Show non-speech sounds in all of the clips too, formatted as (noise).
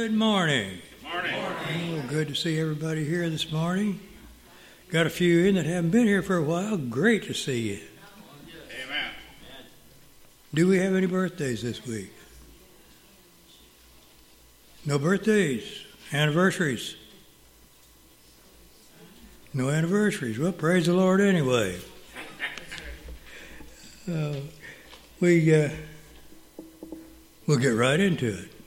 Good morning. Good morning. Oh, good to see everybody here this morning. Got a few in that haven't been here for a while. Great to see you. Amen. Do we have any birthdays this week? No birthdays, anniversaries. No anniversaries. Well, praise the Lord anyway. (laughs) Uh, we uh, we'll get right into it.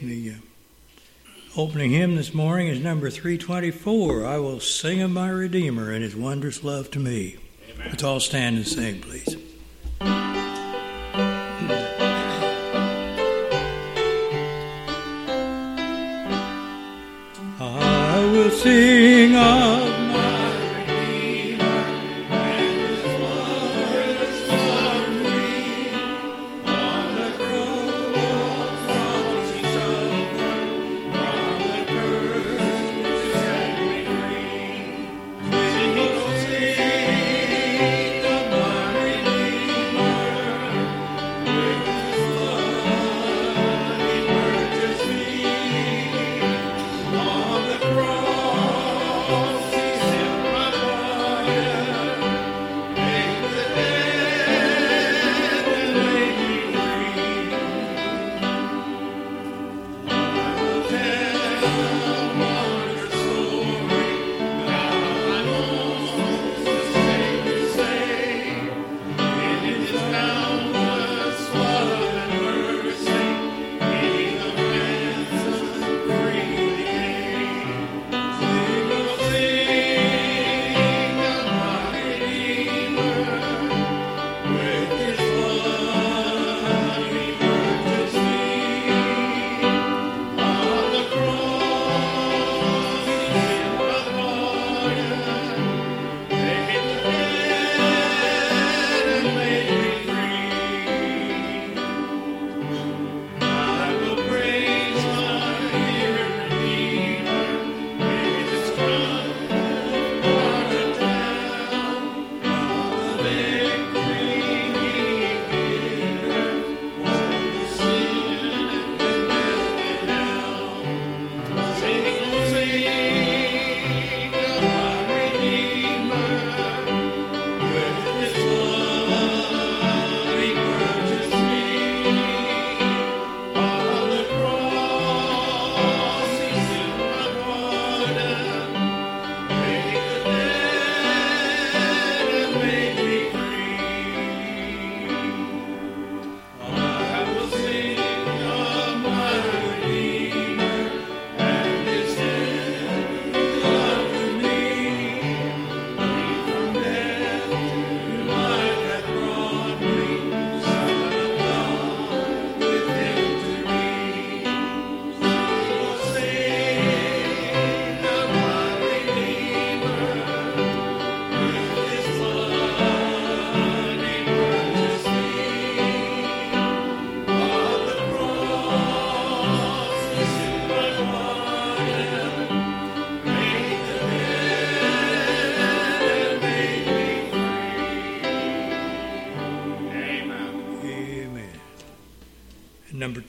The uh, opening hymn this morning is number 324 I will sing of my Redeemer and his wondrous love to me. Amen. Let's all stand and sing, please.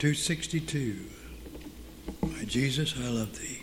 262. My Jesus, I love thee.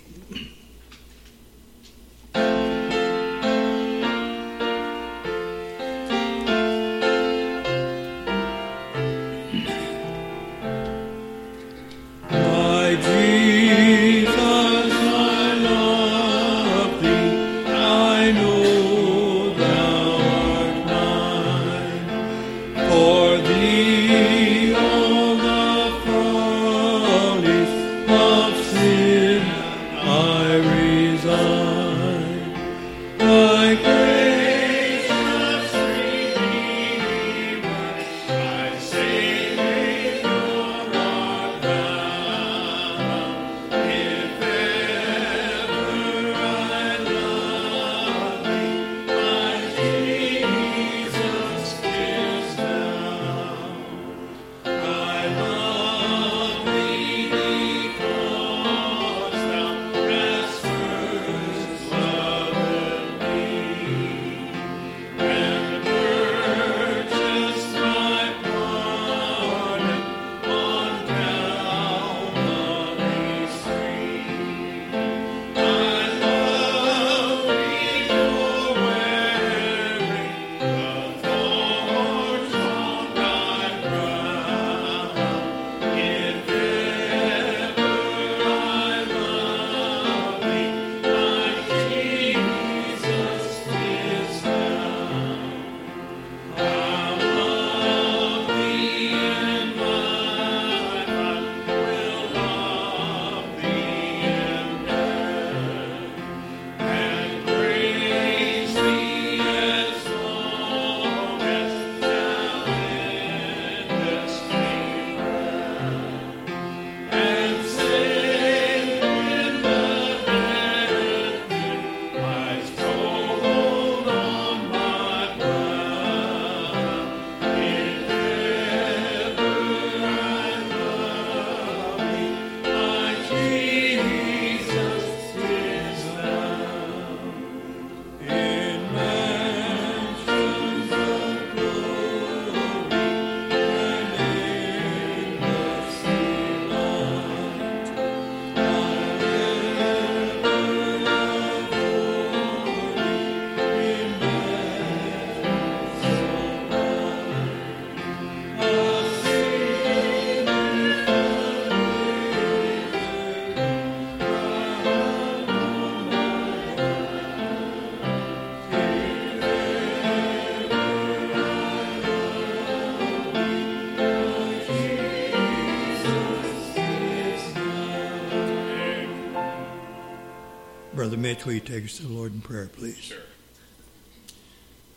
Mitch, will you take us to the Lord in prayer, please? Sure.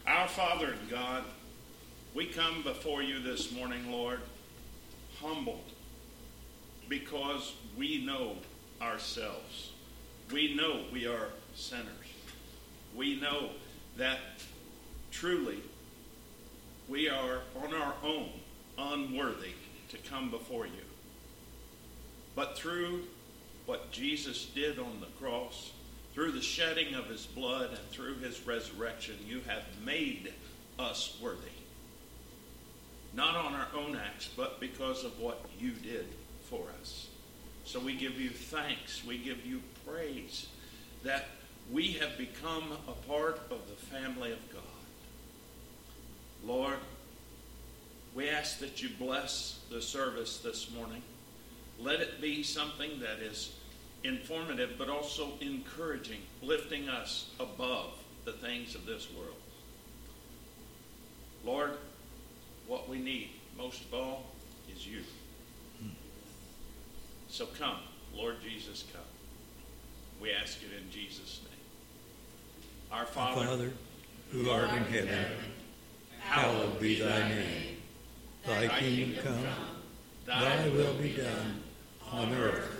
Our Father and God, we come before you this morning, Lord, humbled because we know ourselves. We know we are sinners. We know that truly we are on our own unworthy to come before you. But through what Jesus did on the cross, through the shedding of his blood and through his resurrection, you have made us worthy. Not on our own acts, but because of what you did for us. So we give you thanks. We give you praise that we have become a part of the family of God. Lord, we ask that you bless the service this morning. Let it be something that is informative but also encouraging, lifting us above the things of this world. Lord, what we need most of all is you. So come, Lord Jesus, come. We ask it in Jesus' name. Our Father, Father who art in heaven, hallowed be thy name. Thy kingdom come, thy will be done on earth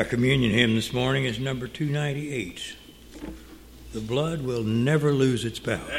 Our communion hymn this morning is number 298. The blood will never lose its power.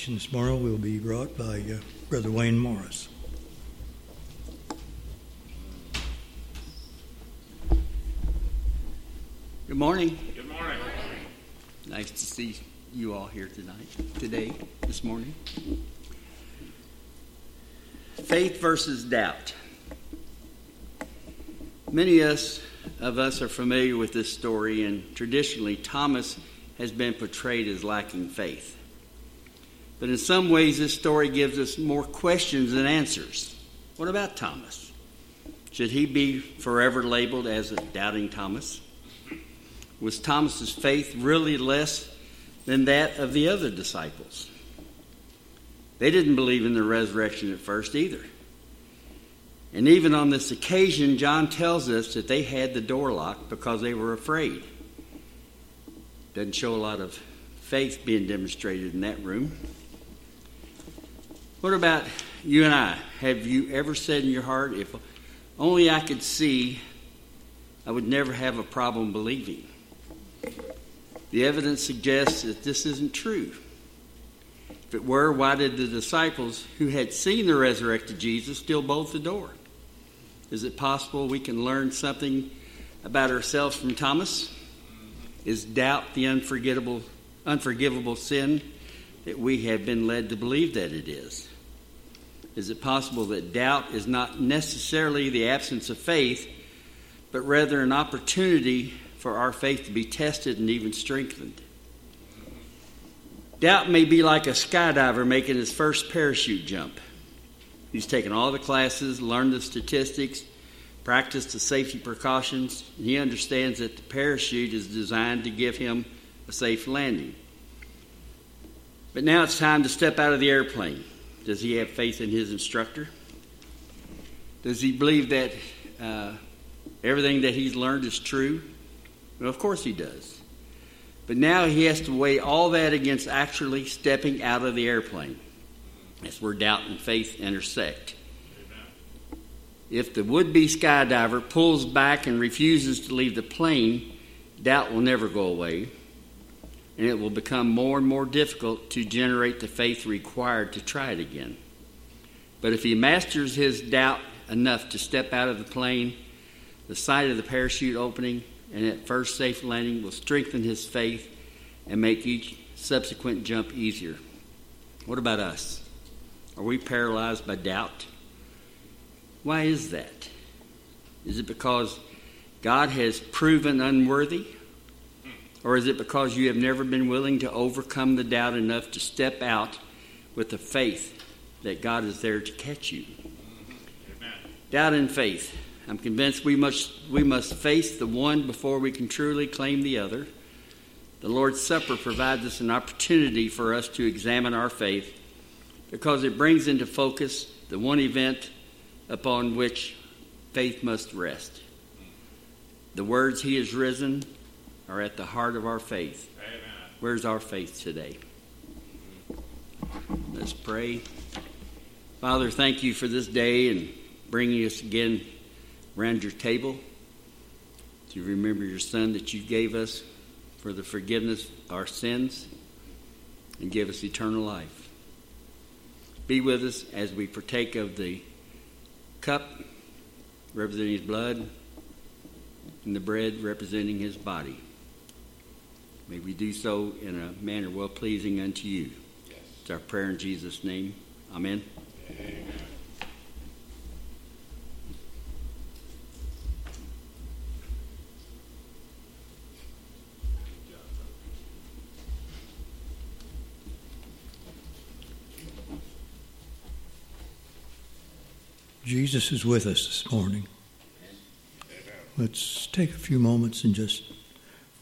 Communion meditation this will be brought by uh, Brother Wayne Morris. Good morning. Good morning. Nice to see you all here tonight, today, this morning. Faith versus doubt. Many of us, of us are familiar with this story, and traditionally, Thomas has been portrayed as lacking faith. But in some ways, this story gives us more questions than answers. What about Thomas? Should he be forever labeled as a doubting Thomas? Was Thomas's faith really less than that of the other disciples. They didn't believe in the resurrection at first either. And even on this occasion, John tells us that they had the door locked because they were afraid. Doesn't show a lot of faith being demonstrated in that room. What about you and I? Have you ever said in your heart, if only I could see, I would never have a problem believing? The evidence suggests that this isn't true. If it were, why did the disciples who had seen the resurrected Jesus still bolt the door? Is it possible we can learn something about ourselves from Thomas? Is doubt the unforgettable, unforgivable sin that we have been led to believe that it is? Is it possible that doubt is not necessarily the absence of faith, but rather an opportunity for our faith to be tested and even strengthened? Doubt may be like a skydiver making his first parachute jump. He's taken all the classes, learned the statistics, practiced the safety precautions, and he understands that the parachute is designed to give him a safe landing. But now it's time to step out of the airplane. Does he have faith in his instructor? Does he believe that uh, everything that he's learned is true? Well, of course he does. But now he has to weigh all that against actually stepping out of the airplane. That's where doubt and faith intersect. If the would be skydiver pulls back and refuses to leave the plane, doubt will never go away, and it will become more and more difficult to generate the faith required to try it again. But if he masters his doubt enough to step out of the plane, the sight of the parachute opening and at first safe landing will strengthen his faith and make each subsequent jump easier. What about us? Are we paralyzed by doubt? Why is that? Is it because God has proven unworthy? Or is it because you have never been willing to overcome the doubt enough to step out with the faith that God is there to catch you? Amen. Doubt and faith. I'm convinced we must, we must face the one before we can truly claim the other. The Lord's Supper provides us an opportunity for us to examine our faith because it brings into focus the one event upon which faith must rest. The words, He is risen, are at the heart of our faith. Amen. Where's our faith today? Let's pray. Father, thank you for this day and bringing us again around your table to remember your Son that you gave us for the forgiveness of our sins and give us eternal life. Be with us as we partake of the cup representing his blood and the bread representing his body. May we do so in a manner well pleasing unto you. Yes. It's our prayer in Jesus' name. Amen. Amen. Jesus is with us this morning. Let's take a few moments and just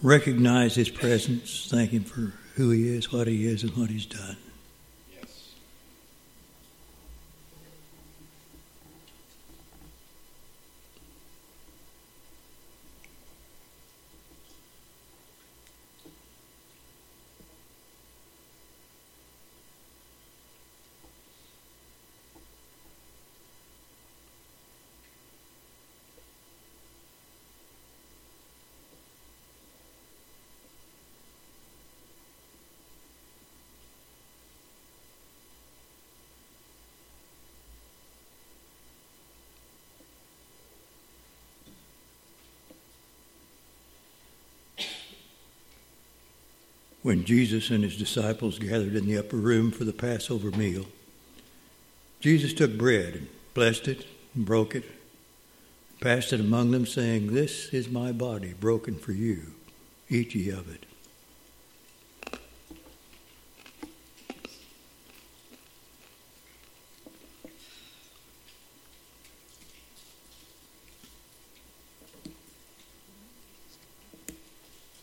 recognize his presence, thank him for who he is, what he is, and what he's done. When Jesus and his disciples gathered in the upper room for the Passover meal, Jesus took bread and blessed it and broke it, and passed it among them, saying, This is my body broken for you. Eat ye of it.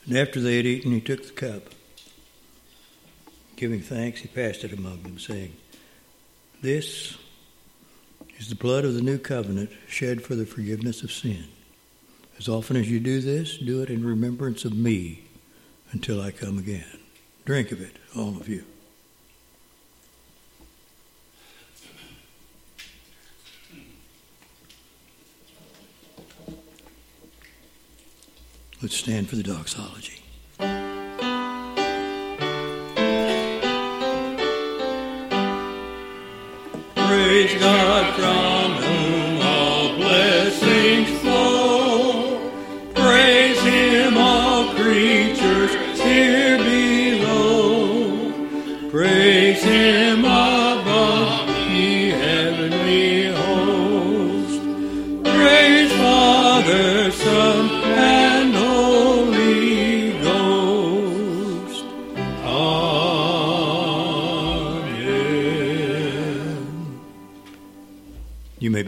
And after they had eaten, he took the cup Giving thanks, he passed it among them, saying, This is the blood of the new covenant shed for the forgiveness of sin. As often as you do this, do it in remembrance of me until I come again. Drink of it, all of you. Let's stand for the doxology.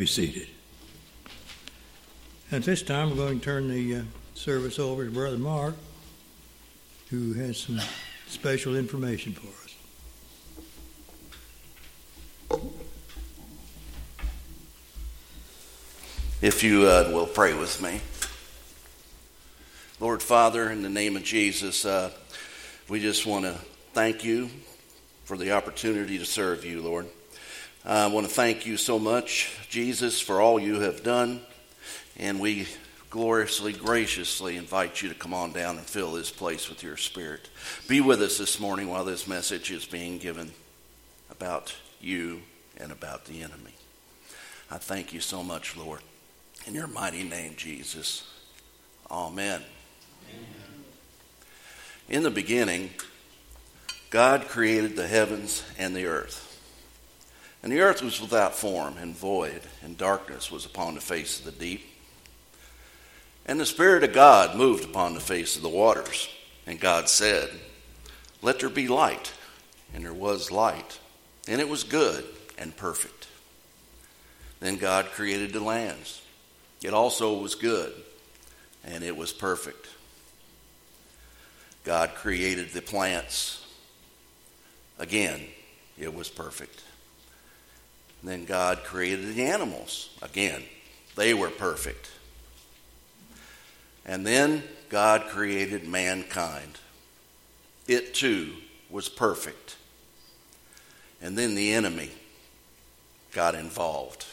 Seated. At this time, we're going to turn the uh, service over to Brother Mark, who has some special information for us. If you uh, will pray with me. Lord Father, in the name of Jesus, uh, we just want to thank you for the opportunity to serve you, Lord. I want to thank you so much, Jesus, for all you have done. And we gloriously, graciously invite you to come on down and fill this place with your spirit. Be with us this morning while this message is being given about you and about the enemy. I thank you so much, Lord. In your mighty name, Jesus. Amen. In the beginning, God created the heavens and the earth. And the earth was without form and void, and darkness was upon the face of the deep. And the Spirit of God moved upon the face of the waters. And God said, Let there be light. And there was light. And it was good and perfect. Then God created the lands. It also was good, and it was perfect. God created the plants. Again, it was perfect. Then God created the animals. Again, they were perfect. And then God created mankind. It too was perfect. And then the enemy got involved.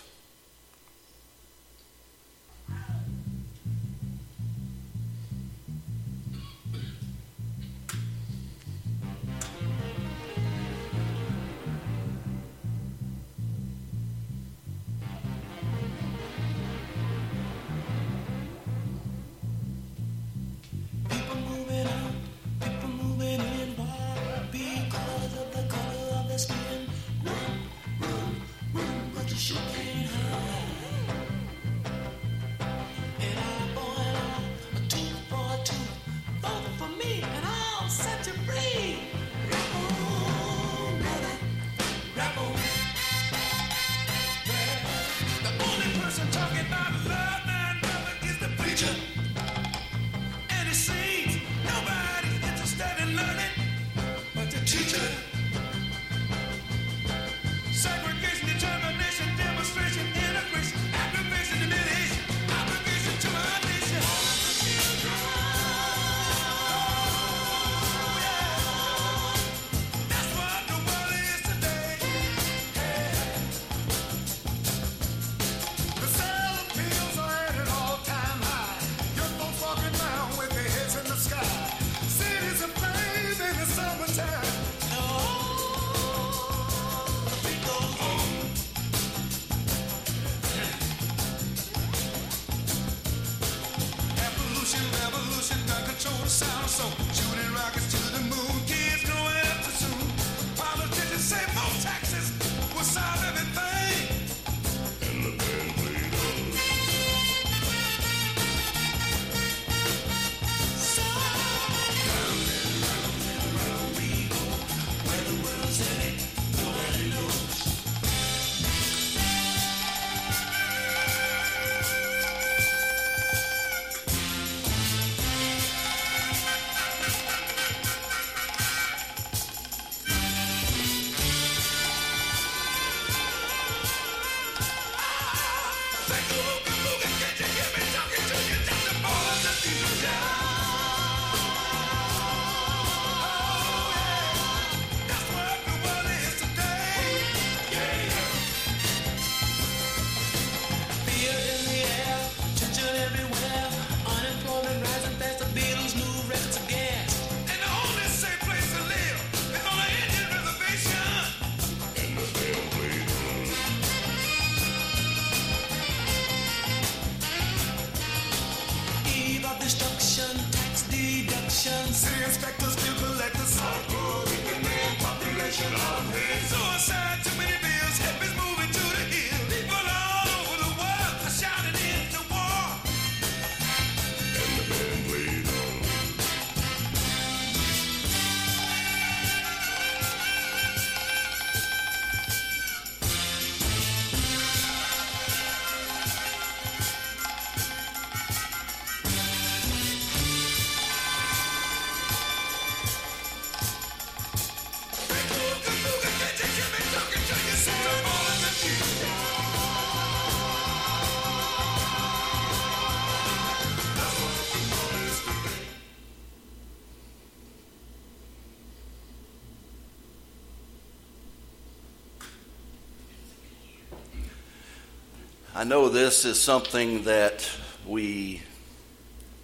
I know this is something that we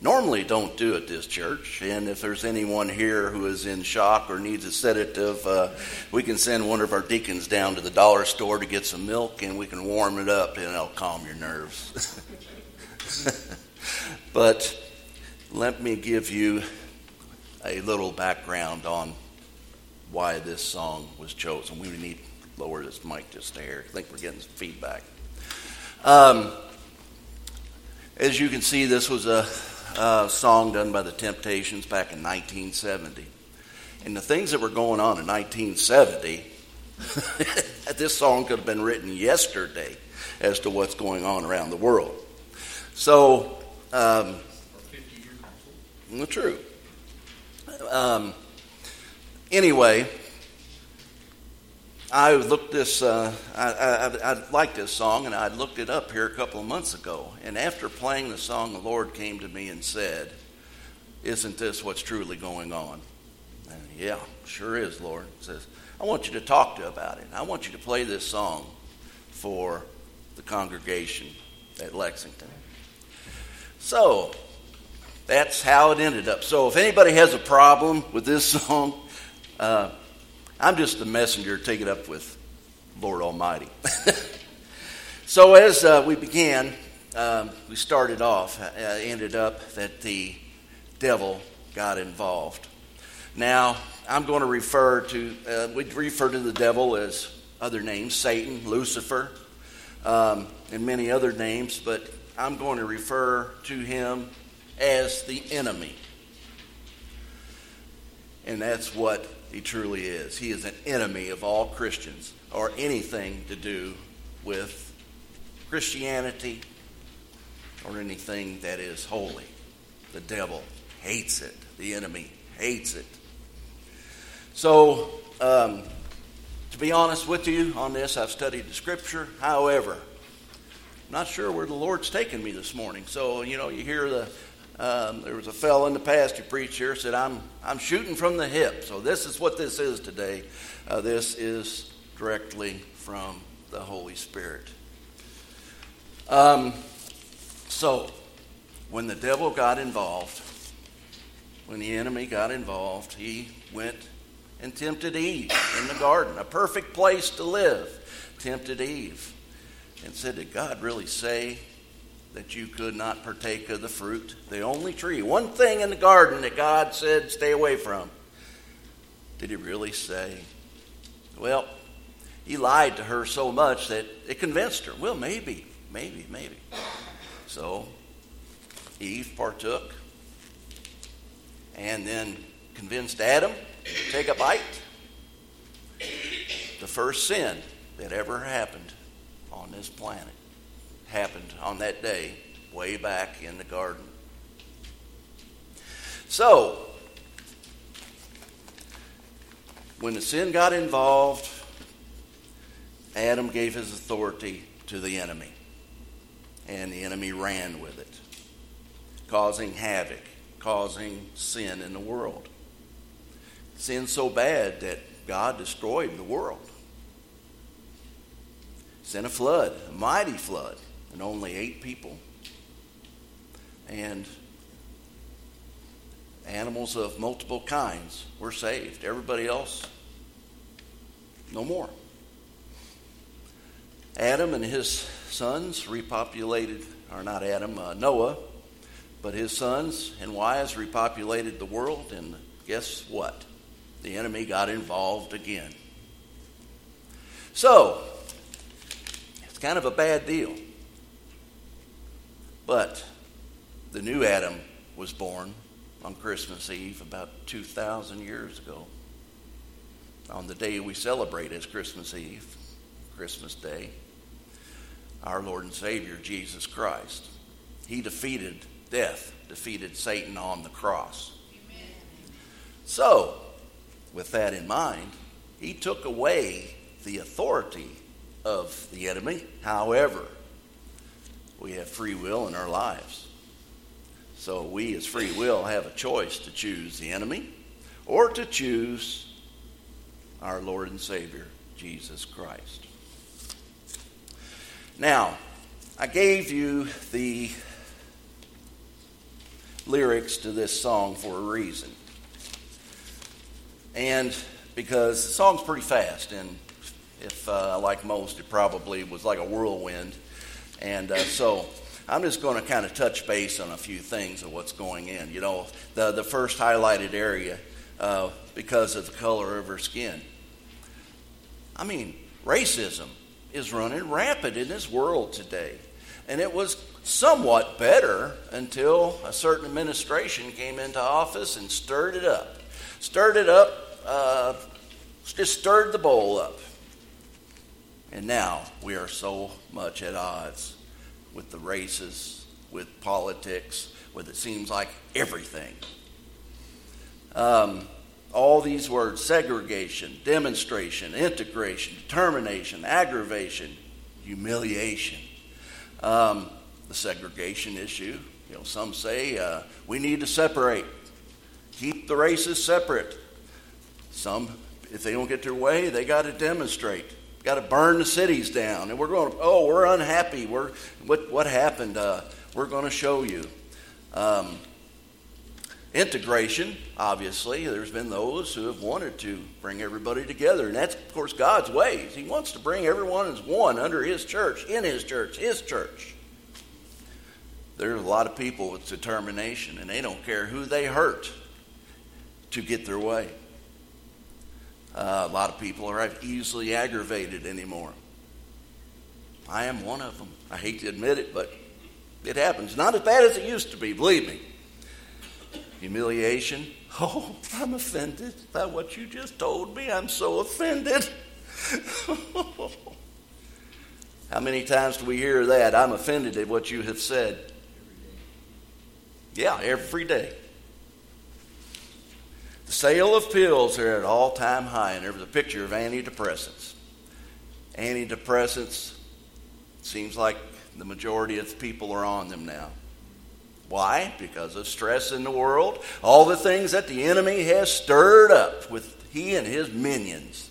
normally don't do at this church. And if there's anyone here who is in shock or needs a sedative, uh, we can send one of our deacons down to the dollar store to get some milk and we can warm it up and it'll calm your nerves. (laughs) but let me give you a little background on why this song was chosen. We need lower this mic just hair. I think we're getting some feedback. Um, as you can see, this was a uh, song done by the Temptations back in 1970. And the things that were going on in 1970, (laughs) this song could have been written yesterday as to what's going on around the world. So, um, true. Um, anyway, I looked this. Uh, I, I, I liked this song, and I looked it up here a couple of months ago. And after playing the song, the Lord came to me and said, "Isn't this what's truly going on?" And, yeah, sure is, Lord. He says, "I want you to talk to about it. I want you to play this song for the congregation at Lexington." So that's how it ended up. So if anybody has a problem with this (laughs) song. Uh, I'm just the messenger take it up with Lord Almighty. (laughs) so as uh, we began, um, we started off, uh, ended up that the devil got involved. Now, I'm going to refer to, uh, we refer to the devil as other names Satan, Lucifer, um, and many other names, but I'm going to refer to him as the enemy. And that's what he truly is. He is an enemy of all Christians or anything to do with Christianity or anything that is holy. The devil hates it, the enemy hates it. So, um, to be honest with you on this, I've studied the scripture. However, I'm not sure where the Lord's taken me this morning. So, you know, you hear the um, there was a fellow in the past who preached here said, "I'm I'm shooting from the hip." So this is what this is today. Uh, this is directly from the Holy Spirit. Um, so when the devil got involved, when the enemy got involved, he went and tempted Eve in the garden, a perfect place to live. Tempted Eve and said, Did God really say that you could not partake of the fruit, the only tree, one thing in the garden that God said stay away from. Did he really say? Well, he lied to her so much that it convinced her. Well, maybe, maybe, maybe. So Eve partook and then convinced Adam to take a bite. The first sin that ever happened on this planet happened on that day, way back in the garden. So, when the sin got involved, Adam gave his authority to the enemy, and the enemy ran with it, causing havoc, causing sin in the world. Sin so bad that God destroyed the world. Sent a flood, a mighty flood and only eight people. And animals of multiple kinds were saved. Everybody else, no more. Adam and his sons repopulated, or not Adam, uh, Noah, but his sons and wives repopulated the world, and guess what? The enemy got involved again. So, it's kind of a bad deal. But the new Adam was born on Christmas Eve about 2,000 years ago. On the day we celebrate as Christmas Eve, Christmas Day, our Lord and Savior, Jesus Christ. He defeated death, defeated Satan on the cross. Amen. So, with that in mind, he took away the authority of the enemy. However, we have free will in our lives. So we, as free will, have a choice to choose the enemy or to choose our Lord and Savior, Jesus Christ. Now, I gave you the lyrics to this song for a reason. And because the song's pretty fast, and if, uh, like most, it probably was like a whirlwind. And uh, so I'm just going to kind of touch base on a few things of what's going in. You know, the, the first highlighted area, uh, because of the color of her skin. I mean, racism is running rampant in this world today. And it was somewhat better until a certain administration came into office and stirred it up. Stirred it up, uh, just stirred the bowl up. And now we are so much at odds with the races, with politics, with it seems like everything. Um, all these words segregation, demonstration, integration, determination, aggravation, humiliation. Um, the segregation issue, you know, some say uh, we need to separate, keep the races separate. Some, if they don't get their way, they got to demonstrate, got to burn the cities down. And we're going, oh, we're unhappy. We're, what, what happened? Uh, we're going to show you. Um, Integration, obviously, there's been those who have wanted to bring everybody together, and that's, of course, God's ways. He wants to bring everyone as one under His church, in His church, His church. There's a lot of people with determination, and they don't care who they hurt to get their way. Uh, a lot of people are easily aggravated anymore. I am one of them. I hate to admit it, but it happens. Not as bad as it used to be, believe me humiliation. (laughs) Oh, I'm offended by what you just told me. I'm so offended. (laughs) How many times do we hear that? I'm offended at what you have said. Yeah, every day. The sale of pills are at all time high, and there was a picture of antidepressants. Antidepressants, seems like the majority of people are on them now. Why? Because of stress in the world, all the things that the enemy has stirred up with he and his minions,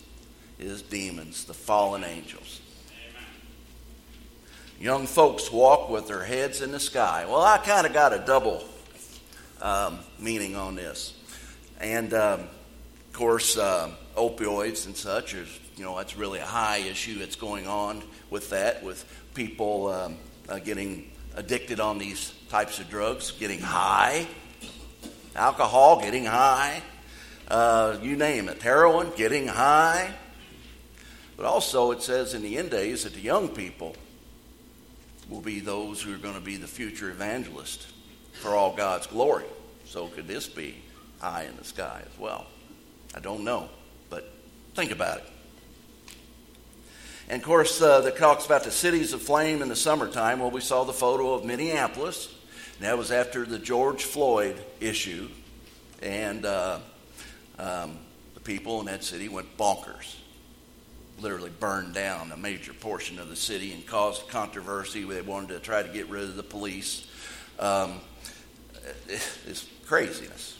his demons, the fallen angels. Young folks walk with their heads in the sky. Well, I kind of got a double um, meaning on this. And um, of course, uh, opioids and such is, you know, that's really a high issue that's going on with that, with people um, uh, getting addicted on these types of drugs, getting high, alcohol, getting high, uh, you name it, heroin, getting high. But also, it says in the end days that the young people will be those who are going to be the future evangelists for all God's glory. So, could this be high in the sky as well? I don't know, but think about it. And of course, uh, that talks about the cities of flame in the summertime. Well, we saw the photo of Minneapolis. That was after the George Floyd issue. And uh, um, the people in that city went bonkers. Literally burned down a major portion of the city and caused controversy. They wanted to try to get rid of the police. Um, it's craziness.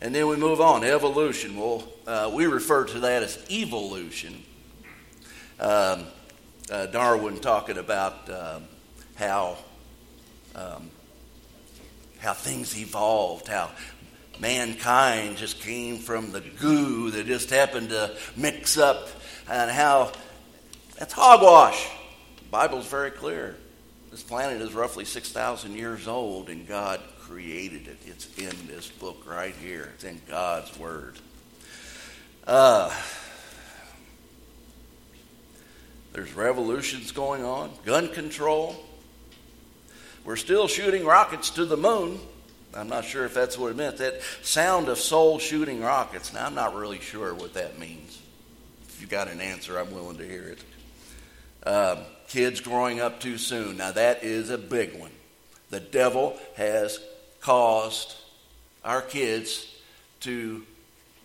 And then we move on. Evolution. Well, uh, we refer to that as evolution um, uh, Darwin talking about uh, how um, how things evolved, how mankind just came from the goo that just happened to mix up, and how that's hogwash. The Bible's very clear. This planet is roughly 6,000 years old, and God created it. It's in this book right here. It's in God's Word. Uh, there's revolutions going on, gun control. We're still shooting rockets to the moon. I'm not sure if that's what it meant. That sound of soul shooting rockets. Now, I'm not really sure what that means. If you got an answer, I'm willing to hear it. Uh, kids growing up too soon. Now, that is a big one. The devil has caused our kids to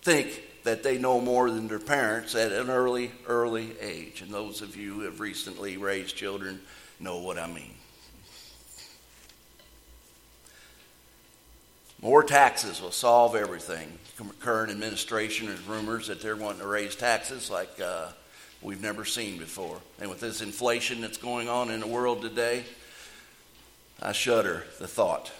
think that they know more than their parents at an early, early age. And those of you who have recently raised children know what I mean. More taxes will solve everything. Current administration has rumors that they're wanting to raise taxes like uh, we've never seen before. And with this inflation that's going on in the world today, I shudder the thought.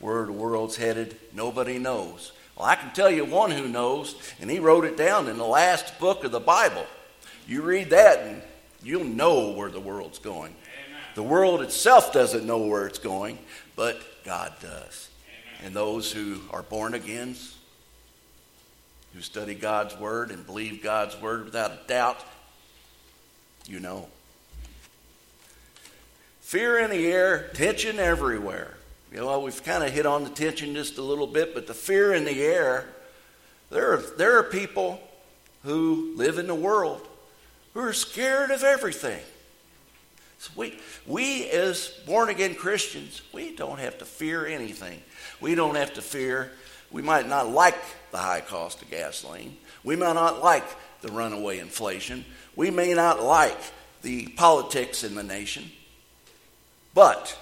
Where the world's headed, nobody knows. Well, I can tell you one who knows, and he wrote it down in the last book of the Bible. You read that, and you'll know where the world's going. The world itself doesn't know where it's going, but God does. And those who are born again, who study God's word and believe God's word without a doubt, you know. Fear in the air, tension everywhere. You know, we've kind of hit on the tension just a little bit, but the fear in the air, there are, there are people who live in the world who are scared of everything. So we, we, as born again Christians, we don't have to fear anything. We don't have to fear. We might not like the high cost of gasoline. We may not like the runaway inflation. We may not like the politics in the nation. But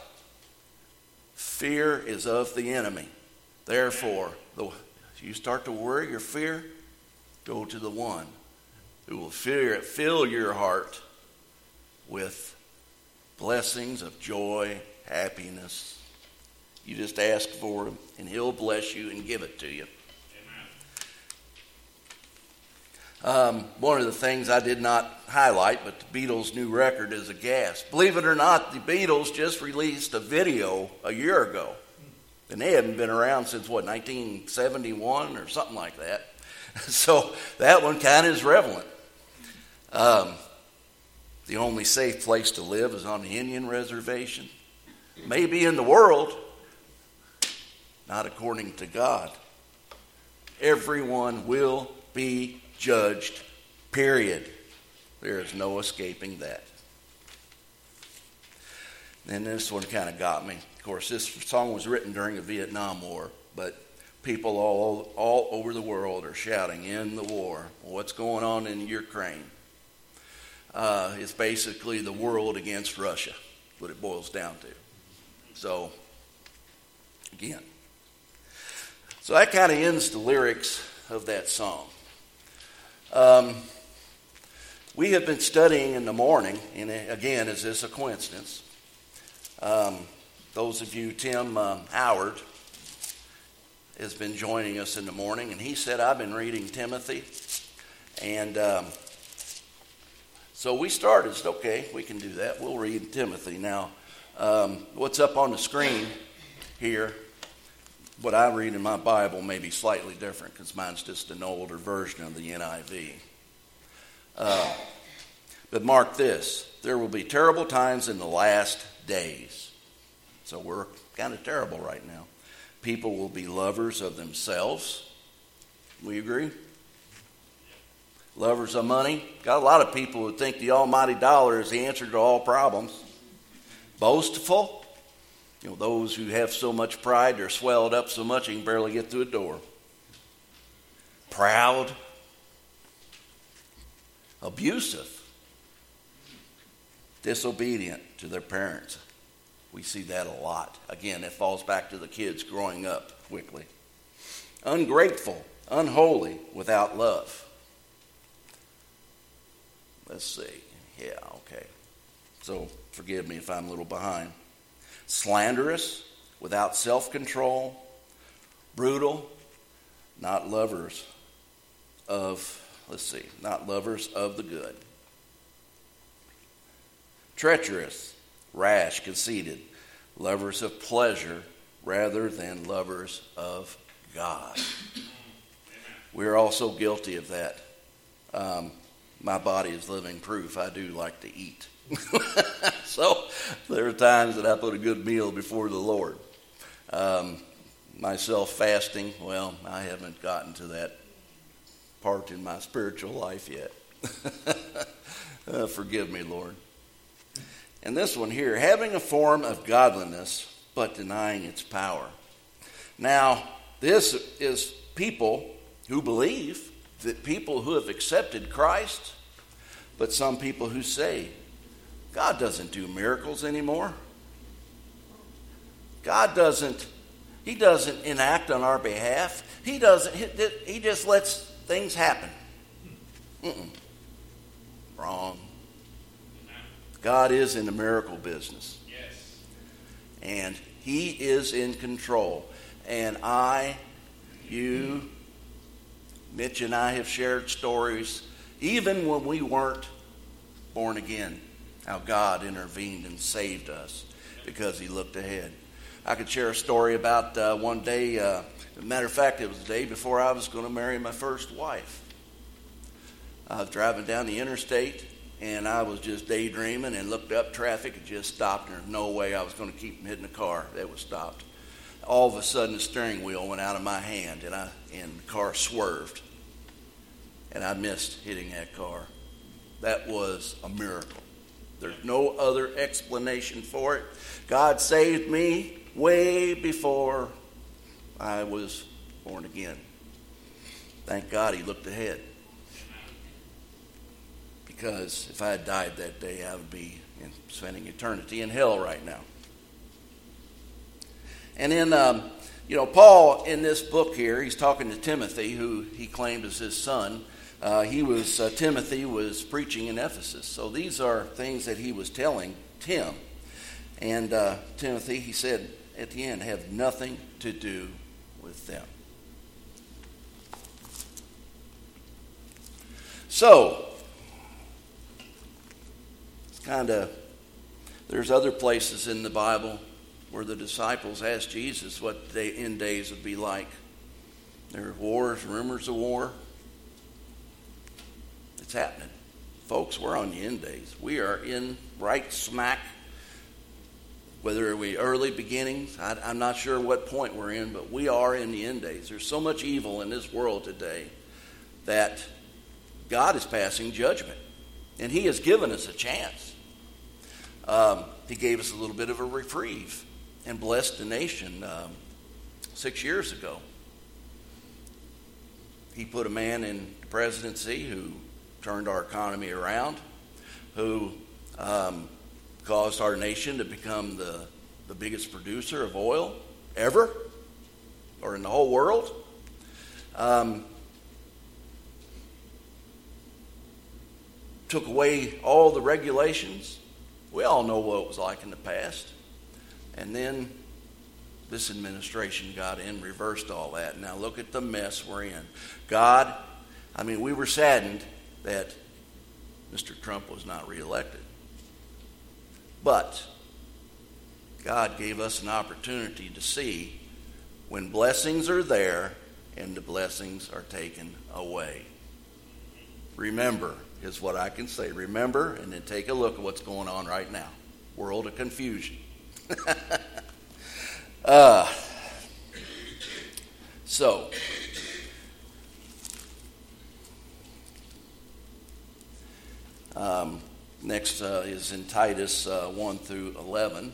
fear is of the enemy. Therefore, the, you start to worry or fear, go to the one who will fear, fill your heart with blessings of joy, happiness. You just ask for him, and he'll bless you and give it to you. Um, one of the things I did not highlight, but the Beatles' new record is a gas. Believe it or not, the Beatles just released a video a year ago. And they haven't been around since, what, 1971 or something like that. (laughs) So that one kind of is relevant. Um, the only safe place to live is on the Indian reservation. Maybe in the world, not according to God. Everyone will be judged, period. There is no escaping that. And this one kind of got me. Of course, this song was written during the Vietnam War, but people all, all over the world are shouting, In the war. What's going on in Ukraine? Uh, it's basically the world against Russia, what it boils down to. So, again. So that kind of ends the lyrics of that song. Um, we have been studying in the morning, and again, is this a coincidence? Um, those of you, Tim uh, Howard has been joining us in the morning, and he said, I've been reading Timothy. And um, so we started, said, okay, we can do that. We'll read Timothy. Now, um, what's up on the screen here what I read in my Bible may be slightly different because mine's just an older version of the NIV. Uh, but mark this there will be terrible times in the last days. So we're kind of terrible right now. People will be lovers of themselves. We agree? Lovers of money. Got a lot of people who think the almighty dollar is the answer to all problems. Boastful you know, those who have so much pride, they're swelled up so much they can barely get through a door. Proud, abusive, disobedient to their parents. We see that a lot. Again, it falls back to the kids growing up quickly. Ungrateful, unholy, without love. Let's see. Yeah, okay. So forgive me if I'm a little behind slanderous, without self control, brutal, not lovers of, let's see, not lovers of the good, treacherous, rash, conceited, lovers of pleasure rather than lovers of God. We are also guilty of that. Um, my body is living proof. I do like to eat. (laughs) so there are times that I put a good meal before the Lord. Um, myself fasting, well, I haven't gotten to that part in my spiritual life yet. (laughs) uh, forgive me, Lord. And this one here having a form of godliness, but denying its power. Now, this is people who believe that people who have accepted Christ, but some people who say, God doesn't do miracles anymore. God doesn't, He doesn't enact on our behalf. He doesn't, He just lets things happen. Mm-mm. Wrong. God is in the miracle business. Yes. And He is in control. And I, you, Mitch and I have shared stories, even when we weren't born again, how God intervened and saved us because He looked ahead. I could share a story about uh, one day. Uh, a matter of fact, it was the day before I was going to marry my first wife. I was driving down the interstate and I was just daydreaming and looked up. Traffic had just stopped, and there's no way I was going to keep from hitting the car that was stopped. All of a sudden, the steering wheel went out of my hand, and I and the car swerved, and I missed hitting that car. That was a miracle. There's no other explanation for it. God saved me way before I was born again. Thank God He looked ahead because if I had died that day, I would be spending eternity in hell right now. And then, um, you know, Paul in this book here, he's talking to Timothy, who he claimed as his son. Uh, he was uh, Timothy was preaching in Ephesus, so these are things that he was telling Tim. And uh, Timothy, he said at the end, have nothing to do with them. So, it's kind of there's other places in the bible where the disciples asked jesus what the end days would be like there are wars rumors of war it's happening. Folks we're on the end days. We are in right smack whether we early beginnings I, i'm not sure what point we're in but we are in the end days. There's so much evil in this world today that god is passing judgment and he has given us a chance. Um, he gave us a little bit of a reprieve and blessed the nation um, six years ago. He put a man in the presidency who turned our economy around, who um, caused our nation to become the, the biggest producer of oil ever, or in the whole world. Um, took away all the regulations we all know what it was like in the past. And then this administration got in, reversed all that. Now look at the mess we're in. God, I mean, we were saddened that Mr. Trump was not reelected. But God gave us an opportunity to see when blessings are there and the blessings are taken away. Remember, is what I can say. Remember, and then take a look at what's going on right now. World of confusion. (laughs) uh, so, um, next uh, is in Titus uh, 1 through 11.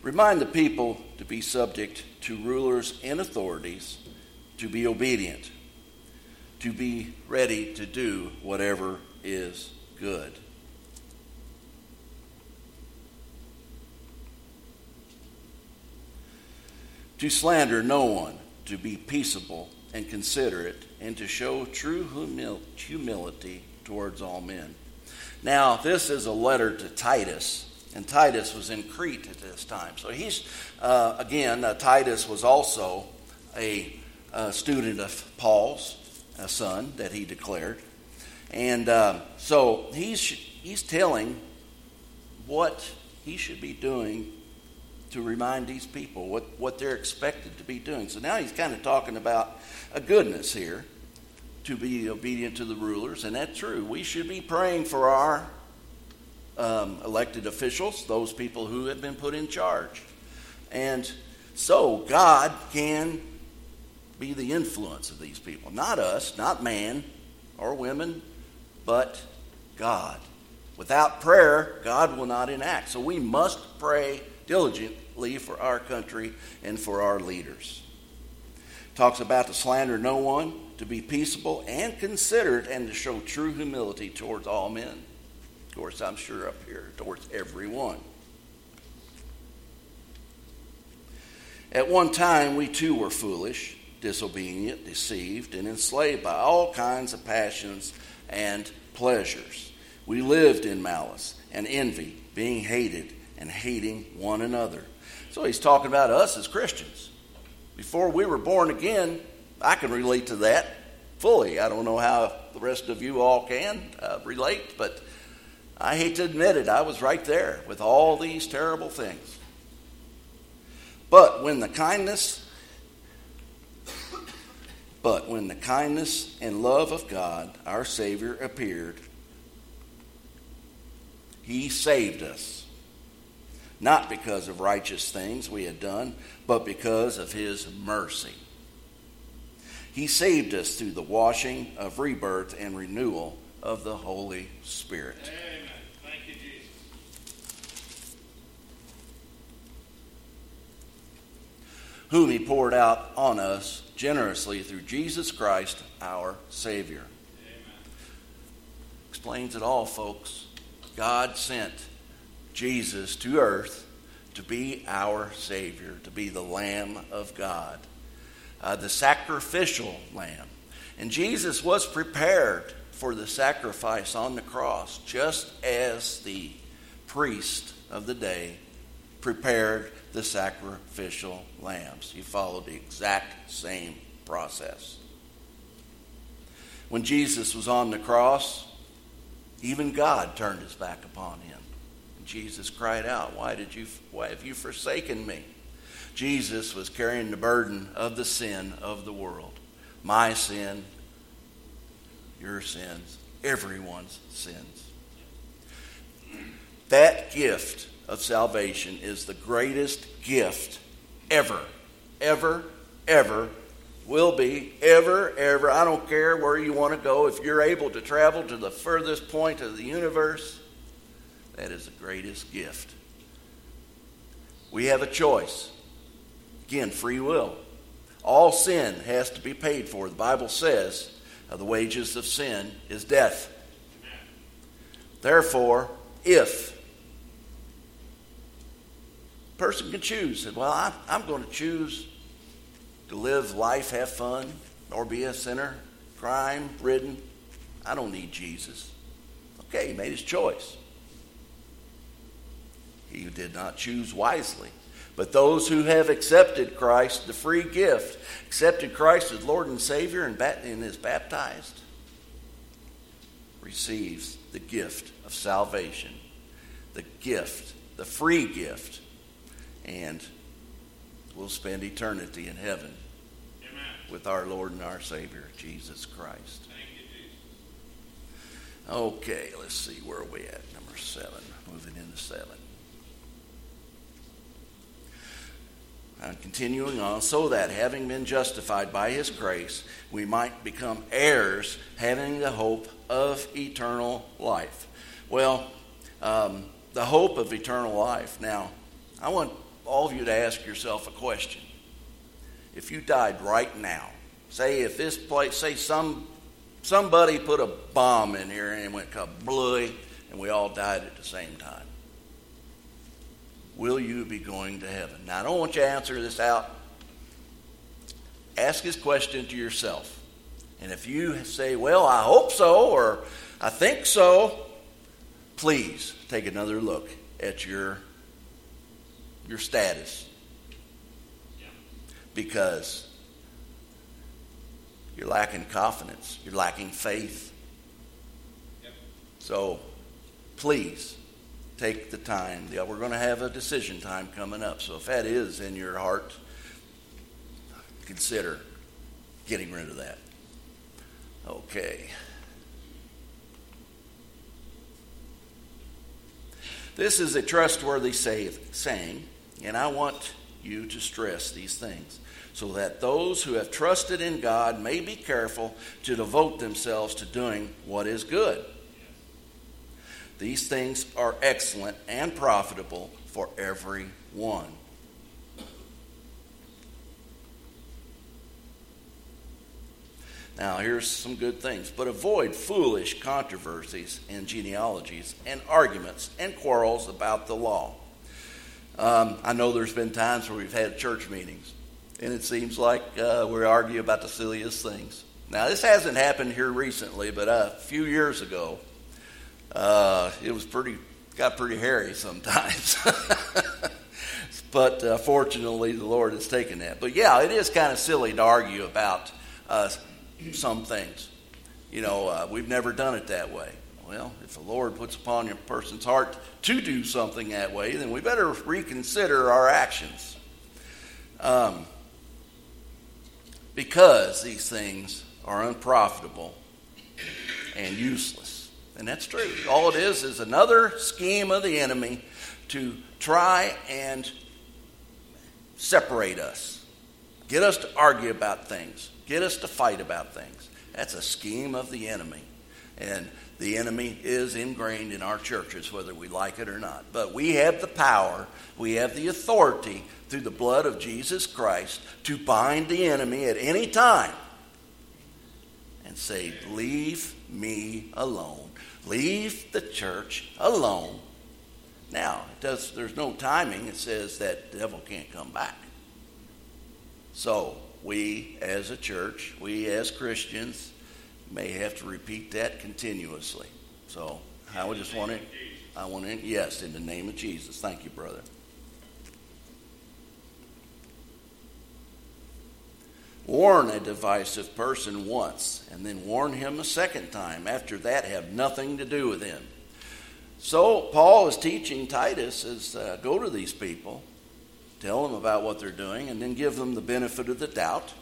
Remind the people to be subject to rulers and authorities to be obedient, to be ready to do whatever is good. To slander no one, to be peaceable and considerate, and to show true humil- humility towards all men. Now, this is a letter to Titus, and Titus was in Crete at this time. So he's, uh, again, uh, Titus was also a a student of Paul's, a son that he declared. And uh, so he's, he's telling what he should be doing to remind these people what, what they're expected to be doing. So now he's kind of talking about a goodness here to be obedient to the rulers, and that's true. We should be praying for our um, elected officials, those people who have been put in charge. And so God can be the influence of these people. Not us, not man or women, but God. Without prayer, God will not enact. So we must pray diligently for our country and for our leaders. Talks about to slander no one, to be peaceable and considerate, and to show true humility towards all men. Of course, I'm sure up here, towards everyone. At one time, we too were foolish, disobedient, deceived, and enslaved by all kinds of passions and pleasures. We lived in malice and envy, being hated and hating one another. So he's talking about us as Christians. Before we were born again, I can relate to that fully. I don't know how the rest of you all can uh, relate, but I hate to admit it, I was right there with all these terrible things. But when the kindness but when the kindness and love of God, our Savior, appeared, He saved us. Not because of righteous things we had done, but because of His mercy. He saved us through the washing of rebirth and renewal of the Holy Spirit. Amen. Thank you, Jesus. whom he poured out on us generously through Jesus Christ, our Savior. Amen. Explains it all, folks. God sent Jesus to earth to be our Savior, to be the Lamb of God, uh, the sacrificial Lamb. And Jesus was prepared for the sacrifice on the cross, just as the priest of the day prepared the sacrificial lambs. He followed the exact same process. When Jesus was on the cross, even God turned his back upon him. Jesus cried out, "Why did you why have you forsaken me?" Jesus was carrying the burden of the sin of the world. My sin, your sins, everyone's sins. That gift of salvation is the greatest gift ever, ever, ever will be, ever, ever. I don't care where you want to go. If you're able to travel to the furthest point of the universe, that is the greatest gift. We have a choice. Again, free will. All sin has to be paid for. The Bible says the wages of sin is death. Therefore, if a person can choose. Said, well, I, I'm going to choose to live life, have fun, or be a sinner, crime ridden. I don't need Jesus. Okay, he made his choice. He did not choose wisely. But those who have accepted Christ, the free gift, accepted Christ as Lord and Savior and, is baptized, receives the gift of salvation, the gift, the free gift and we'll spend eternity in heaven Amen. with our Lord and our Savior, Jesus Christ. Thank you, Jesus. Okay, let's see, where are we at? Number seven, moving into seven. And continuing on, so that having been justified by his grace, we might become heirs, having the hope of eternal life. Well, um, the hope of eternal life. Now, I want all of you to ask yourself a question. If you died right now, say if this place, say some somebody put a bomb in here and it went kablooey and we all died at the same time. Will you be going to heaven? Now I don't want you to answer this out. Ask this question to yourself. And if you say, well, I hope so, or I think so, please take another look at your your status because you're lacking confidence, you're lacking faith. So please take the time. We're going to have a decision time coming up. So if that is in your heart, consider getting rid of that. Okay. This is a trustworthy saying, and I want you to stress these things so that those who have trusted in God may be careful to devote themselves to doing what is good. These things are excellent and profitable for every one. Now, here's some good things. But avoid foolish controversies and genealogies and arguments and quarrels about the law Um, I know there's been times where we've had church meetings, and it seems like uh, we argue about the silliest things. Now, this hasn't happened here recently, but a few years ago, uh, it was pretty got pretty hairy sometimes. (laughs) but uh, fortunately, the Lord has taken that. But yeah, it is kind of silly to argue about uh, some things. You know, uh, we've never done it that way. Well, if the Lord puts upon a person's heart to do something that way, then we better reconsider our actions. Um, because these things are unprofitable and useless. And that's true. All it is is another scheme of the enemy to try and separate us, get us to argue about things, get us to fight about things. That's a scheme of the enemy. And the enemy is ingrained in our churches, whether we like it or not. But we have the power, we have the authority through the blood of Jesus Christ to bind the enemy at any time and say, Leave me alone. Leave the church alone. Now, does, there's no timing. It says that the devil can't come back. So, we as a church, we as Christians, may have to repeat that continuously. So I would just want to, I want to, yes, in the name of Jesus. Thank you, brother. Warn a divisive person once, and then warn him a second time. After that, have nothing to do with him. So Paul is teaching Titus is uh, go to these people, tell them about what they're doing, and then give them the benefit of the doubt.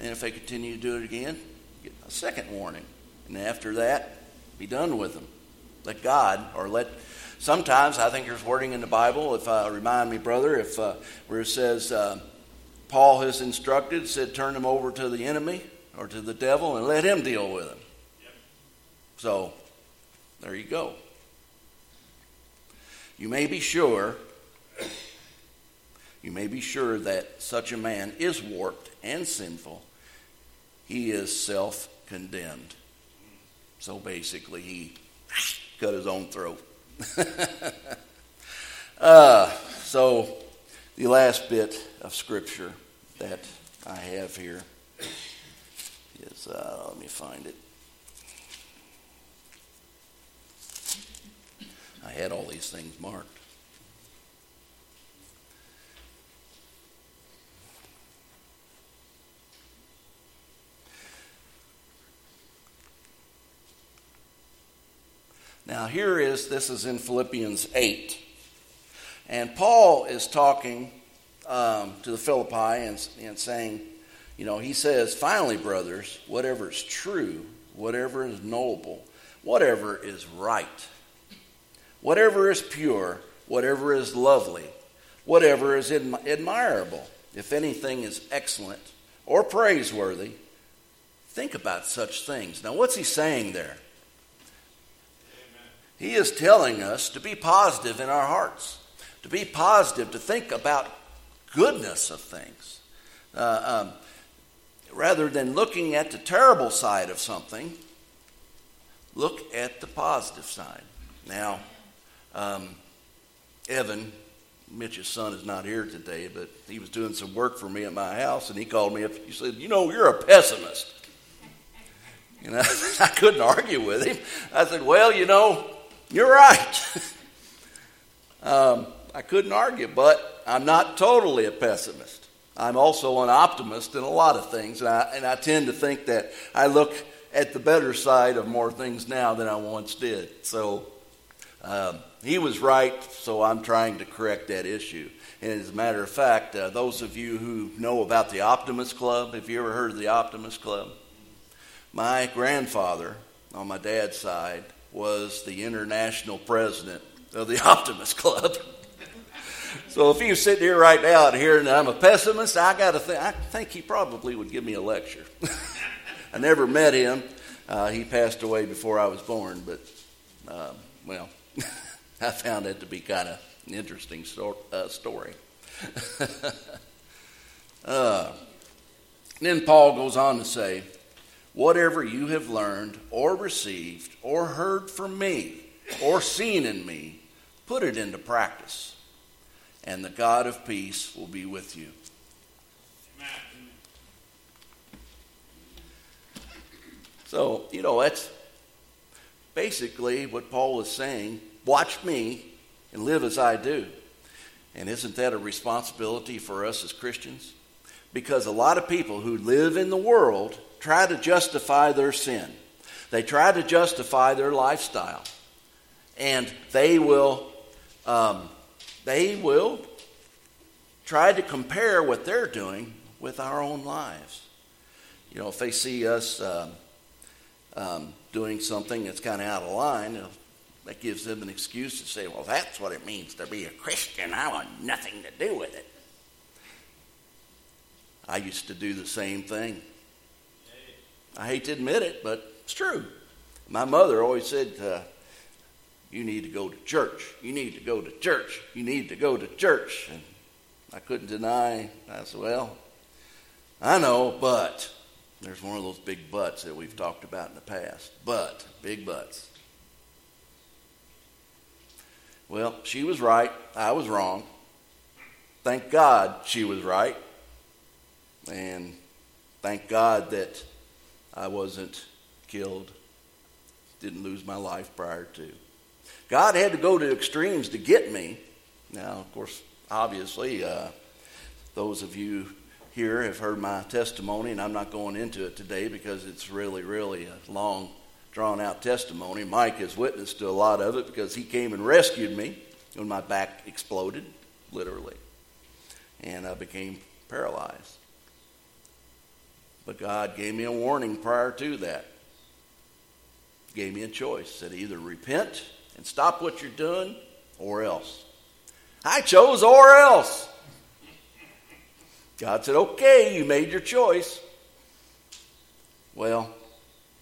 And if they continue to do it again, get a second warning. And after that, be done with them. Let God, or let, sometimes I think there's wording in the Bible, if uh, remind me, brother, if uh, where it says, uh, Paul has instructed, said, turn them over to the enemy or to the devil and let him deal with them. Yep. So, there you go. You may be sure, you may be sure that such a man is warped and sinful. He is self condemned. So basically, he cut his own throat. (laughs) uh, so, the last bit of scripture that I have here is, uh, let me find it. I had all these things marked. Now, here is this is in Philippians 8. And Paul is talking um, to the Philippians, and saying, you know, he says, finally, brothers, whatever is true, whatever is noble, whatever is right, whatever is pure, whatever is lovely, whatever is admirable, if anything is excellent or praiseworthy, think about such things. Now, what's he saying there? He is telling us to be positive in our hearts, to be positive, to think about goodness of things. Uh, um, rather than looking at the terrible side of something, look at the positive side. Now, um, Evan, Mitch's son, is not here today, but he was doing some work for me at my house, and he called me up. He said, You know, you're a pessimist. You know, (laughs) I couldn't argue with him. I said, Well, you know, you're right. (laughs) um, I couldn't argue, but I'm not totally a pessimist. I'm also an optimist in a lot of things, and I, and I tend to think that I look at the better side of more things now than I once did. So um, he was right, so I'm trying to correct that issue. And as a matter of fact, uh, those of you who know about the Optimist Club, have you ever heard of the Optimist Club? My grandfather on my dad's side was the international president of the (laughs) Optimist Club. So if was sitting here right now and hearing that I'm a pessimist, I got to think. I think he probably would give me a lecture. (laughs) I never met him. Uh, he passed away before I was born, but uh, well, (laughs) I found that to be kind of an interesting sto- uh, story. (laughs) Uh, then Paul goes on to say, whatever you have learned or received or heard from me or seen in me, put it into practice. And the God of peace will be with you. So, you know, that's basically what Paul is saying. Watch me and live as I do. And isn't that a responsibility for us as Christians? Because a lot of people who live in the world try to justify their sin, they try to justify their lifestyle. And they will, um, they will try to compare what they're doing with our own lives. You know, if they see us um, um, doing something that's kind of out of line, that gives them an excuse to say, well, that's what it means to be a Christian. I want nothing to do with it. I used to do the same thing. I hate to admit it, but it's true. My mother always said, uh, You need to go to church. You need to go to church. You need to go to church. And I couldn't deny. I said, Well, I know, but there's one of those big buts that we've talked about in the past. But, big buts. Well, she was right. I was wrong. Thank God she was right. And thank God that I wasn't killed, didn't lose my life prior to. God had to go to extremes to get me. Now, of course, obviously, uh, those of you here have heard my testimony, and I'm not going into it today because it's really, really a long, drawn out testimony. Mike has witnessed to a lot of it because he came and rescued me when my back exploded, literally, and I became paralyzed. But God gave me a warning prior to that. Gave me a choice. Said either repent and stop what you're doing or else. I chose or else. God said, okay, you made your choice. Well,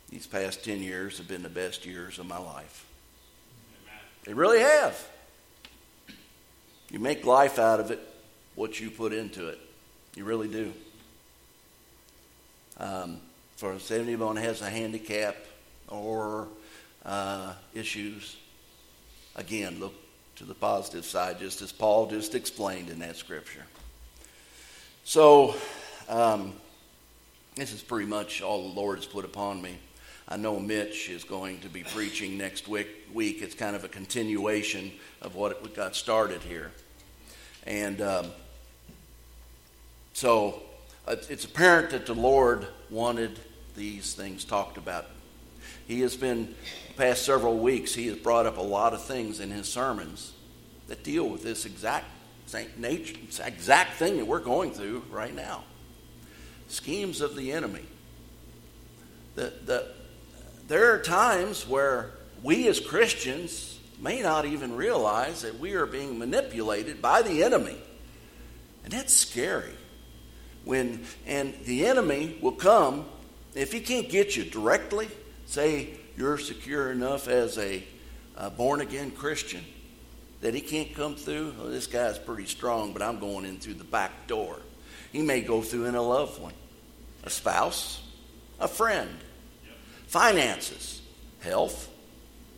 these past 10 years have been the best years of my life. They really have. You make life out of it what you put into it. You really do. Um, for if anyone has a handicap or uh, issues, again, look to the positive side, just as Paul just explained in that scripture. So, um, this is pretty much all the Lord has put upon me. I know Mitch is going to be preaching next week. week. It's kind of a continuation of what we got started here. And um, so it's apparent that the Lord wanted these things talked about. He has been, past several weeks, he has brought up a lot of things in his sermons that deal with this exact nature, exact thing that we're going through right now. Schemes of the enemy. The, the, there are times where we as Christians may not even realize that we are being manipulated by the enemy. And that's scary when and the enemy will come if he can't get you directly say you're secure enough as a, a born again christian that he can't come through? This guy's pretty strong but i'm going in through the back door. He may go through in a loved one a spouse a friend finances health.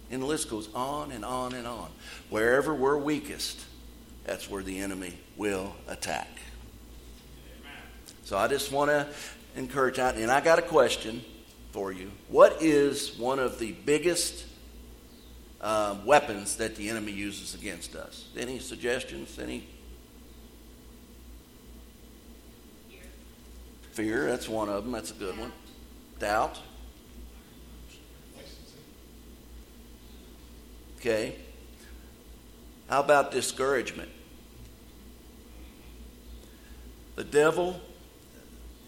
And the list goes on and on and on. Wherever we're weakest that's where the enemy will attack. So I just want to encourage that. And I got a question for you. What is one of the biggest uh, weapons that the enemy uses against us? Any suggestions? Any? Fear. Fear, that's one of them. That's a good one. Doubt. Okay. How about discouragement? The devil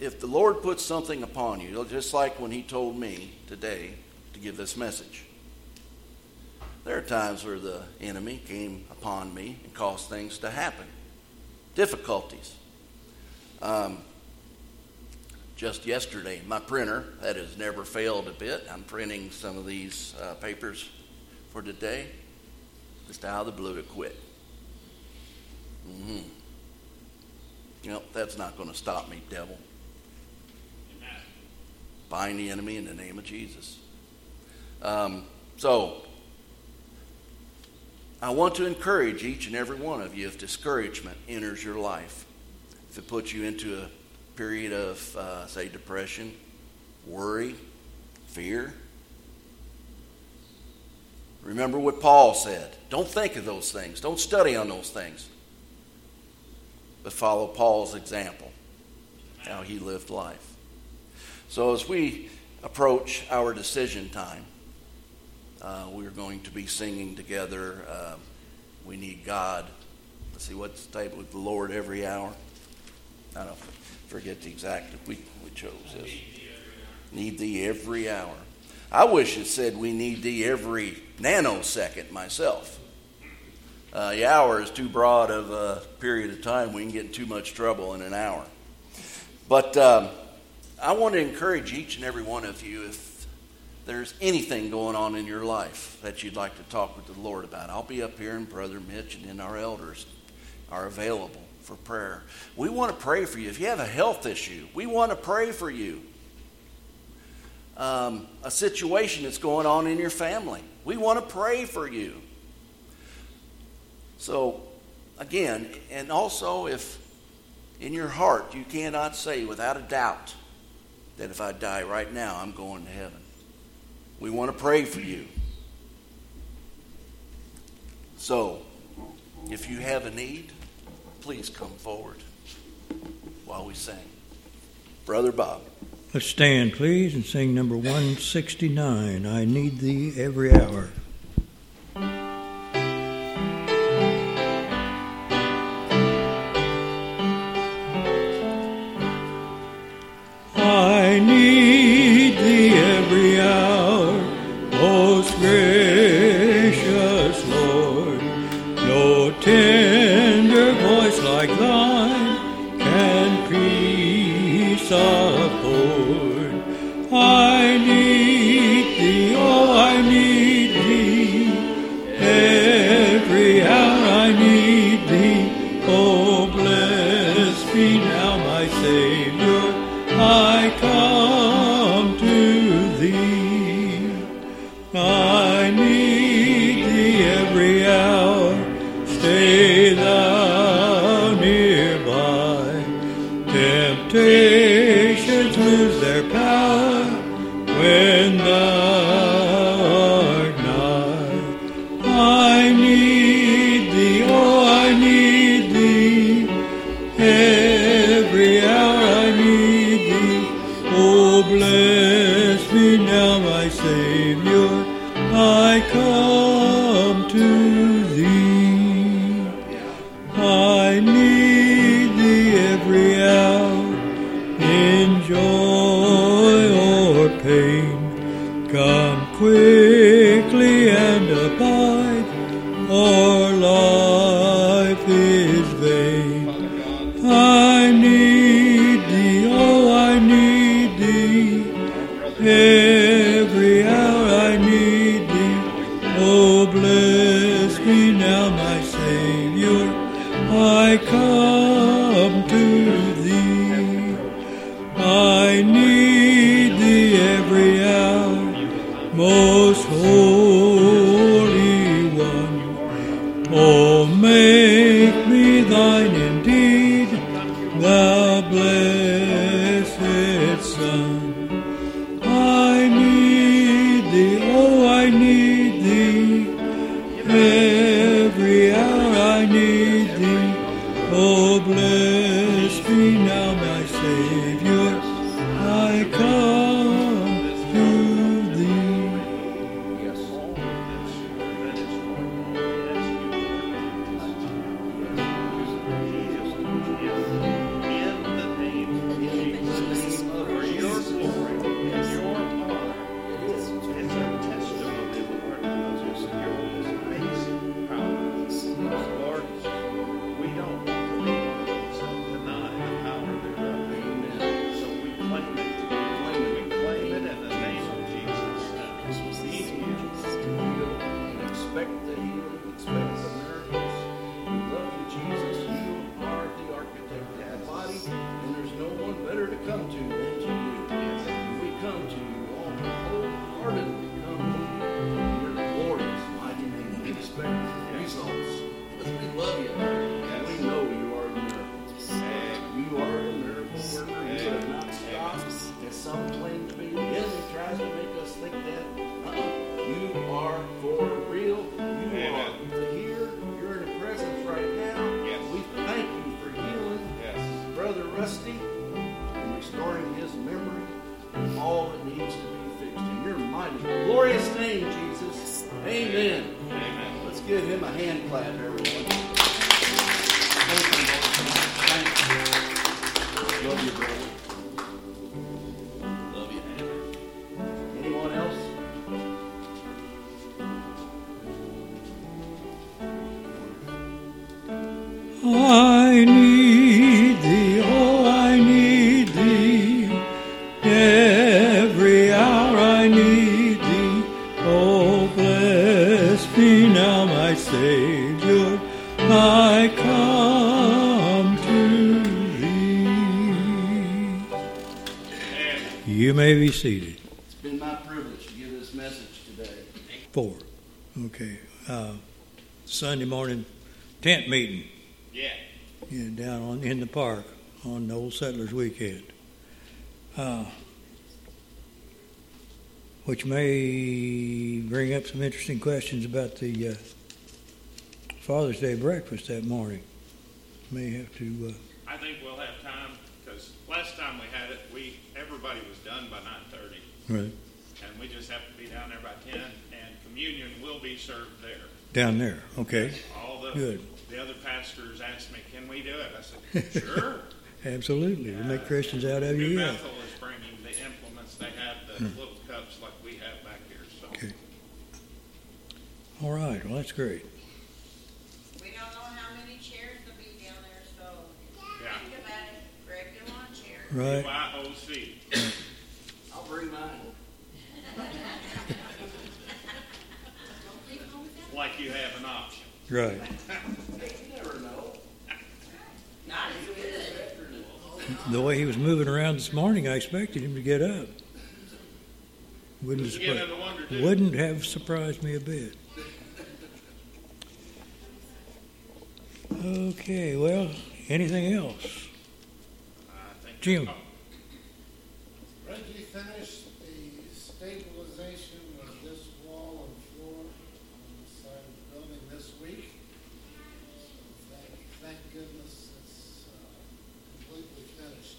if the Lord puts something upon you, just like when He told me today to give this message, there are times where the enemy came upon me and caused things to happen, difficulties. Um, just yesterday, my printer, that has never failed a bit, I'm printing some of these uh, papers for today, just out of the blue it quit. Mm-hmm. That's not going to stop me, devil bind the enemy in the name of Jesus. Um, so, I want to encourage each and every one of you if discouragement enters your life, if it puts you into a period of, uh, say, depression, worry, fear. Remember what Paul said. Don't think of those things, don't study on those things, but follow Paul's example, how he lived life. So as we approach our decision time, uh, we're going to be singing together. Uh, we need God. Let's see what's the table with the Lord every hour. I don't forget the exact. We we chose this. Need thee every hour. I wish it said we need thee every nanosecond myself. Uh, the hour is too broad of a period of time. We can get in too much trouble in an hour. But um, I want to encourage each and every one of you if there's anything going on in your life that you'd like to talk with the Lord about, I'll be up here, and Brother Mitch and then our elders are available for prayer. We want to pray for you. If you have a health issue, we want to pray for you. Um, a situation that's going on in your family, we want to pray for you. So, again, and also if in your heart you cannot say without a doubt that if I die right now, I'm going to heaven. We want to pray for you. So, if you have a need, please come forward while we sing. Brother Bob. Let's stand, please, and sing number 169 I Need Thee Every Hour. Temptations lose their power when thou tent meeting. Yeah. yeah, down on in the park on the Old Settlers Weekend, uh, which may bring up some interesting questions about the uh, Father's Day breakfast that morning. May have to. Uh, I think we'll have time because last time we had it, we everybody was done by nine thirty, right and we just have to be down there by ten, and communion will be served there. down there. Okay, All the Good. The other pastors asked me, "Can we do it?" I said, "Sure." (laughs) absolutely. We'll make uh, Christians out of you. New Yeah. Bethel is bringing the implements. They have the hmm. little cups like we have back here. So Okay. All right. Well, that's great. We don't know how many chairs will be down there, so yeah, think about it. Regular lawn chair. Right. YOC. (coughs) I'll bring mine. (laughs) Like you have an option. Right. (laughs) You never know. Not as good. The way he was moving around this morning, I expected him to get up. Wouldn't have, Beginning surpri- wonder wouldn't have surprised me a bit. Okay, well, anything else? Jim. oh, Reggie finished the stabilization of this wall and floor on the side of the building this week. So thank, thank goodness it's uh, completely finished.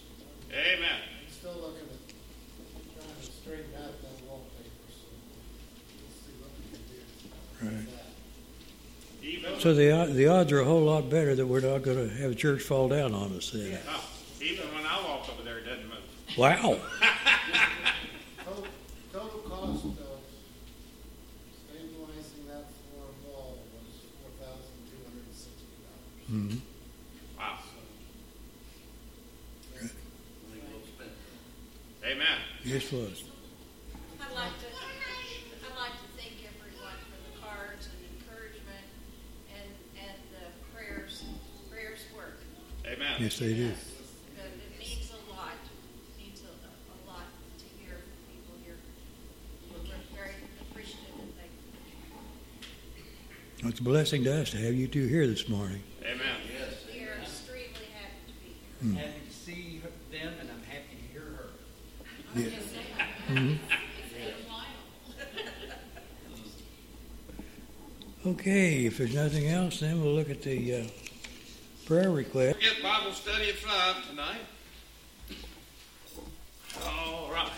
Amen. I'm still looking at trying to straighten out that wallpaper, so we'll see what we can do with Right. that. Even So the the odds are a whole lot better that we're not going to have church fall down on us then. oh, even when I walk over there, it doesn't move. Wow. (laughs) Total, total cost of stabilizing that floor wall was four thousand two hundred and sixty dollars. hmm Wow. Well spent. Amen. Yes, was. I'd like to, I'd like to thank everyone for the cards and encouragement and, and the prayers, prayers work. Amen. Yes, they do. But it means a lot, means a, a lot to hear from people here. We're very appreciative and thankful. It's a blessing to us to have you two here this morning. Amen. Yes. We are extremely happy to be here. Happy to see them, and I'm happy to hear her. Yes. Hmm. Okay, if there's nothing else, then we'll look at the uh, prayer request. Get Bible study at five tonight. All right.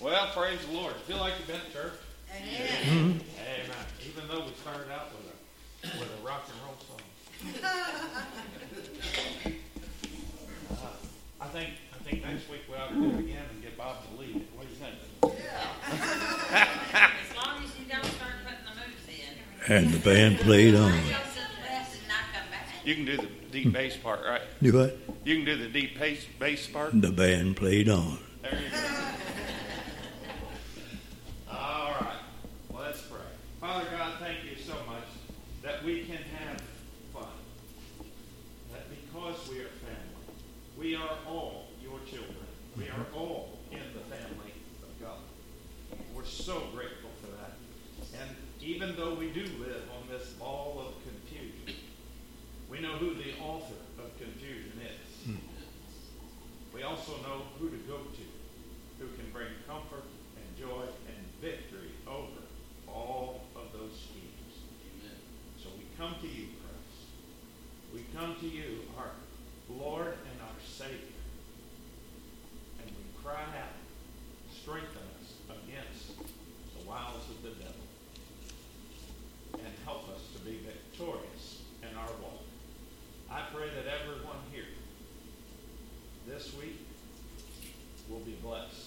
Well, praise the Lord. Feel like you've been at church? Mhm. Amen. Even though we started out with a with a rock and roll song. (laughs) Uh, I think I think next week we ought to do it again and get Bob to lead it. What do you think? Yeah. (laughs) as long as you don't start putting the moves in. And the band played on. Go to the left and not come back. You can do the deep bass part, right? Do what? You can do the deep bass bass part. The band played on. There you go. All right. Let's pray. Father God, thank you so much that we can have fun. That because we are family, we are all your children. We are all in the family of God. We're so grateful for that. And even though we do live on this ball of confusion, we know who the author of confusion is. Hmm. We also know who to go to, who can bring comfort and joy and victory over come to you, our Lord and our Savior, and we cry out, strengthen us against the wiles of the devil, and help us to be victorious in our walk. I pray that everyone here this week will be blessed